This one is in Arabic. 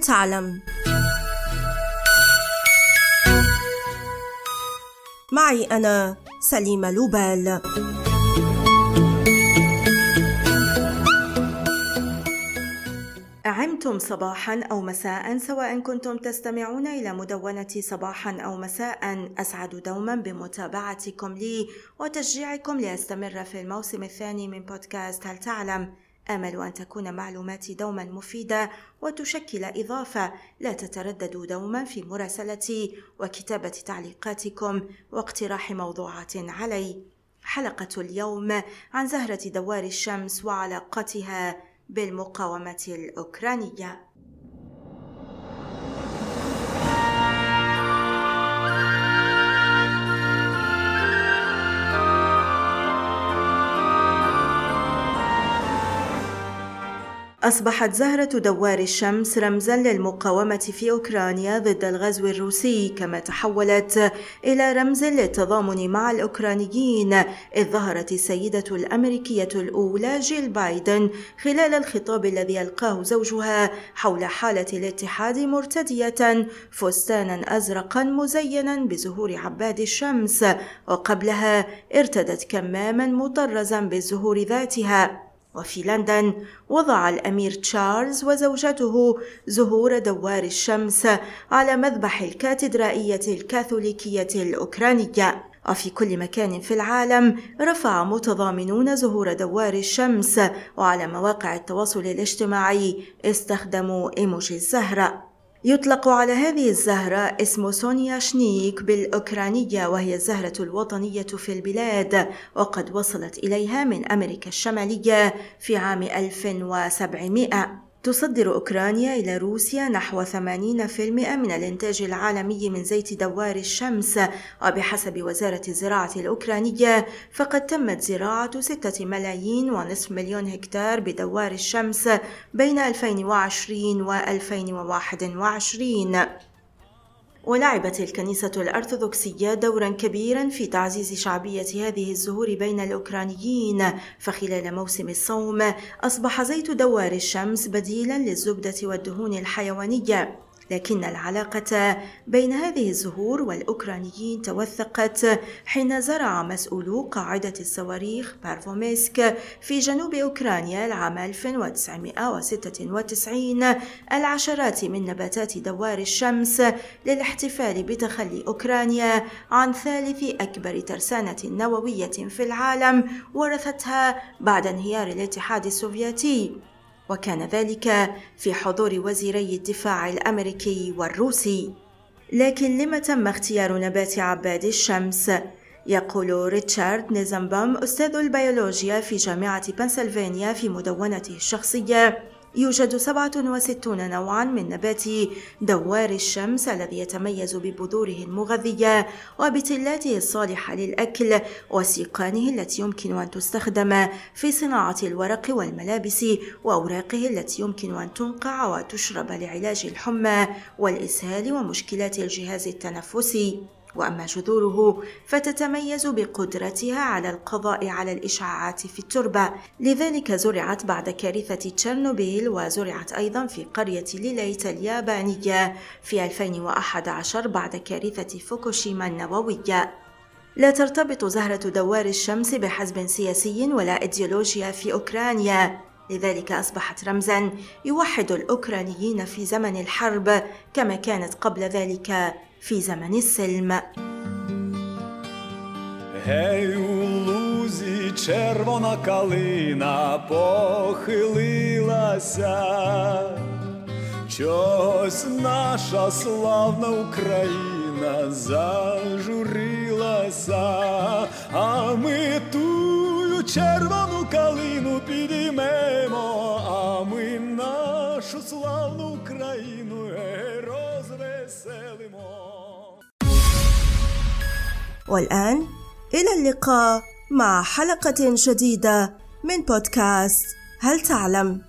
تعلم. معي أنا سليمة لوبال. أعمتم صباحا أو مساء سواء كنتم تستمعون إلى مدونة صباحا أو مساء. أسعد دوما بمتابعتكم لي وتشجيعكم لأستمر في الموسم الثاني من بودكاست هل تعلم؟ آمل أن تكون معلوماتي دوما مفيدة وتشكل إضافة. لا تترددوا دوما في مراسلتي وكتابة تعليقاتكم واقتراح موضوعات علي. حلقة اليوم عن زهرة دوار الشمس وعلاقتها بالمقاومة الأوكرانية. أصبحت زهرة دوار الشمس رمزا للمقاومة في أوكرانيا ضد الغزو الروسي كما تحولت إلى رمز للتضامن مع الأوكرانيين إذ ظهرت السيدة الأمريكية الأولى جيل بايدن خلال الخطاب الذي ألقاه زوجها حول حالة الاتحاد مرتدية فستانا أزرقا مزينا بزهور عباد الشمس وقبلها ارتدت كماما مطرزا بالزهور ذاتها. وفي لندن وضع الأمير تشارلز وزوجته زهور دوار الشمس على مذبح الكاتدرائية الكاثوليكية الأوكرانية. وفي كل مكان في العالم رفع متضامنون زهور دوار الشمس وعلى مواقع التواصل الاجتماعي استخدموا إيموجي الزهرة. يطلق على هذه الزهرة اسم سونيا شنيك بالأوكرانية وهي الزهرة الوطنية في البلاد وقد وصلت إليها من أمريكا الشمالية في عام 1700 تصدر أوكرانيا إلى روسيا نحو 80% من الإنتاج العالمي من زيت دوار الشمس. وبحسب وزارة الزراعة الأوكرانية فقد تمت زراعة 6 ملايين ونصف مليون هكتار بدوار الشمس بين 2020 و 2021 ولعبت الكنيسة الأرثوذكسية دورا كبيرا في تعزيز شعبية هذه الزهور بين الأوكرانيين. فخلال موسم الصوم أصبح زيت دوار الشمس بديلا للزبدة والدهون الحيوانية. لكن العلاقة بين هذه الزهور والأوكرانيين توثقت حين زرع مسؤولو قاعدة الصواريخ بارفوميسك في جنوب أوكرانيا العام 1996 العشرات من نباتات دوار الشمس للاحتفال بتخلي أوكرانيا عن ثالث أكبر ترسانة نووية في العالم ورثتها بعد انهيار الاتحاد السوفيتي. وكان ذلك في حضور وزيري الدفاع الأمريكي والروسي. لكن لم تم اختيار نبات عباد الشمس؟ يقول ريتشارد نيزنبام أستاذ البيولوجيا في جامعة بنسلفانيا في مدونته الشخصية. يوجد 67 نوعا من نبات دوار الشمس الذي يتميز ببذوره المغذية وبتلاته الصالحة للأكل وسيقانه التي يمكن أن تستخدم في صناعة الورق والملابس وأوراقه التي يمكن أن تنقع وتشرب لعلاج الحمى والإسهال ومشكلات الجهاز التنفسي. وأما جذوره فتتميز بقدرتها على القضاء على الاشعاعات في التربة. لذلك زرعت بعد كارثة تشيرنوبيل وزرعت أيضا في قرية ليليتا اليابانية في 2011 بعد كارثة فوكوشيما النووية. لا ترتبط زهرة دوار الشمس بحزب سياسي ولا إيديولوجيا في أوكرانيا. لذلك أصبحت رمزا يوحد الأوكرانيين في زمن الحرب كما كانت قبل ذلك في زمن السلم Гей, у лузі червона калина похилилася, чогось наша славна Україна зажурилася, а ми тую червону калину підіймемо, а ми нашу славну Україну розвеселимо. والآن إلى اللقاء مع حلقة جديدة من بودكاست هل تعلم؟